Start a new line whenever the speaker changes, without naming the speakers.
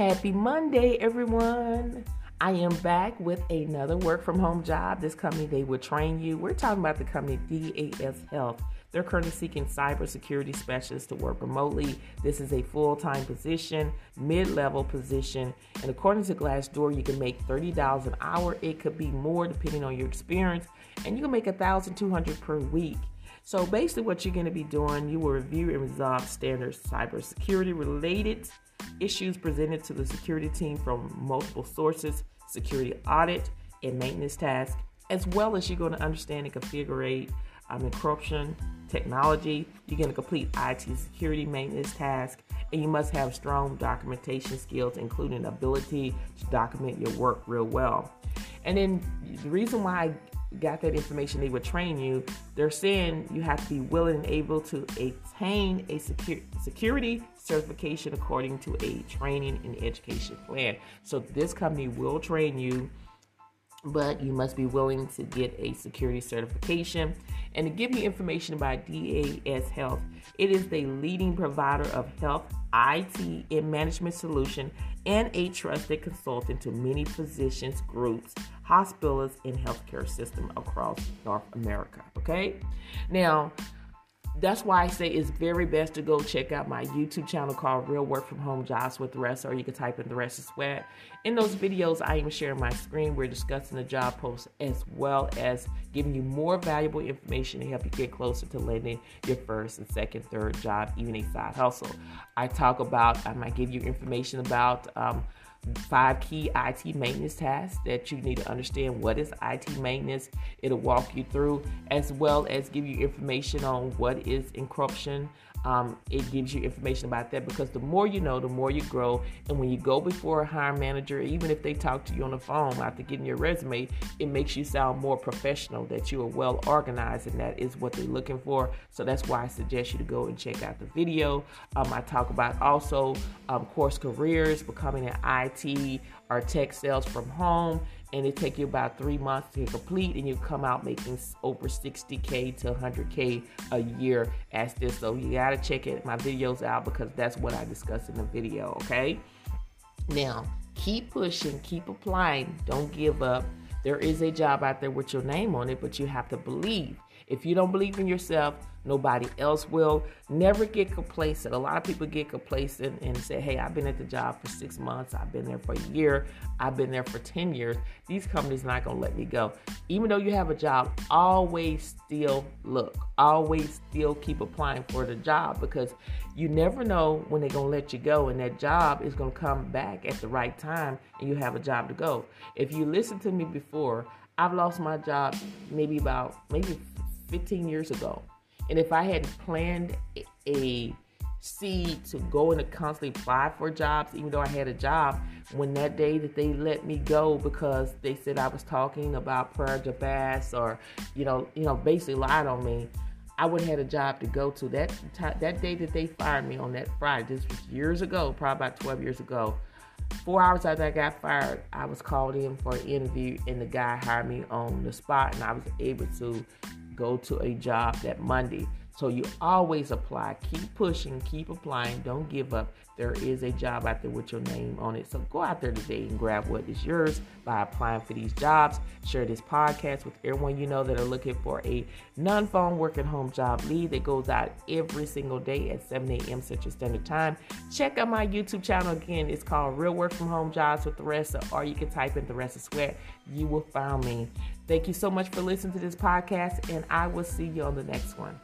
Happy Monday, everyone. I am back with another work from home job. This company, they will train you. We're talking about the company DAS Health. They're currently seeking cybersecurity specialists to work remotely. This is a full time position, mid level position. And according to Glassdoor, you can make $30 an hour. It could be more depending on your experience. And you can make $1,200 per week. So basically, what you're going to be doing, you will review and resolve standard cybersecurity related issues presented to the security team from multiple sources, security audit and maintenance tasks, as well as you're going to understand and configure um, encryption technology. You're going to complete IT security maintenance tasks, and you must have strong documentation skills, including ability to document your work real well. And then the reason why got that information, they would train you. They're saying you have to be willing and able to attain a security certification according to a training and education plan. So this company will train you, but you must be willing to get a security certification. And to give you information about DAS Health, it is the leading provider of health IT and management solution and a trusted consultant to many physicians groups hospitals and healthcare system across North America. Okay, now that's why I say it's very best to go check out my YouTube channel called Real Work from Home Jobs with Theresa, or you can type in the rest of sweat. In those videos, I am sharing my screen. We're discussing the job post as well as giving you more valuable information to help you get closer to landing your first and second, third job, even a side hustle. I talk about, I might give you information about. Um, five key IT maintenance tasks that you need to understand what is IT maintenance. It'll walk you through as well as give you information on what is encryption, um, it gives you information about that because the more you know, the more you grow. And when you go before a hiring manager, even if they talk to you on the phone after getting your resume, it makes you sound more professional, that you are well organized, and that is what they're looking for. So that's why I suggest you to go and check out the video. Um, I talk about also um, course careers, becoming an IT or tech sales from home and it take you about three months to complete and you come out making over 60k to 100k a year as this. So you got to check it my videos out because that's what i discuss in the video okay? Now keep pushing keep applying don't give up. There is a job out there with your name on it but you have to believe if you don't believe in yourself Nobody else will. Never get complacent. A lot of people get complacent and say, hey, I've been at the job for six months. I've been there for a year. I've been there for 10 years. These companies are not to let me go. Even though you have a job, always still look. Always still keep applying for the job because you never know when they're to let you go and that job is to come back at the right time and you have a job to go. If you listen to me before, I've lost my job maybe about maybe 15 years ago. And if I hadn't planned a seed to go and to constantly apply for jobs, even though I had a job, when that day that they let me go because they said I was talking about Prayer Jabez or, you know, you know, basically lied on me, I wouldn't have had a job to go to. That that day that they fired me on that Friday, this was years ago, probably about 12 years ago. Four hours after I got fired, I was called in for an interview, and the guy hired me on the spot, and I was able to go to a job that Monday. So you always apply. Keep pushing, keep applying. Don't give up. There is a job out there with your name on it. So go out there today and grab what is yours by applying for these jobs. Share this podcast with everyone you know that are looking for a non phone work at home job lead that goes out every single day at 7 a.m. Central Standard Time. Check out my YouTube channel again. It's called Real Work from Home Jobs with Theresa, or you can type in the rest of sweat. You will find me. Thank you so much for listening to this podcast, and I will see you on the next one.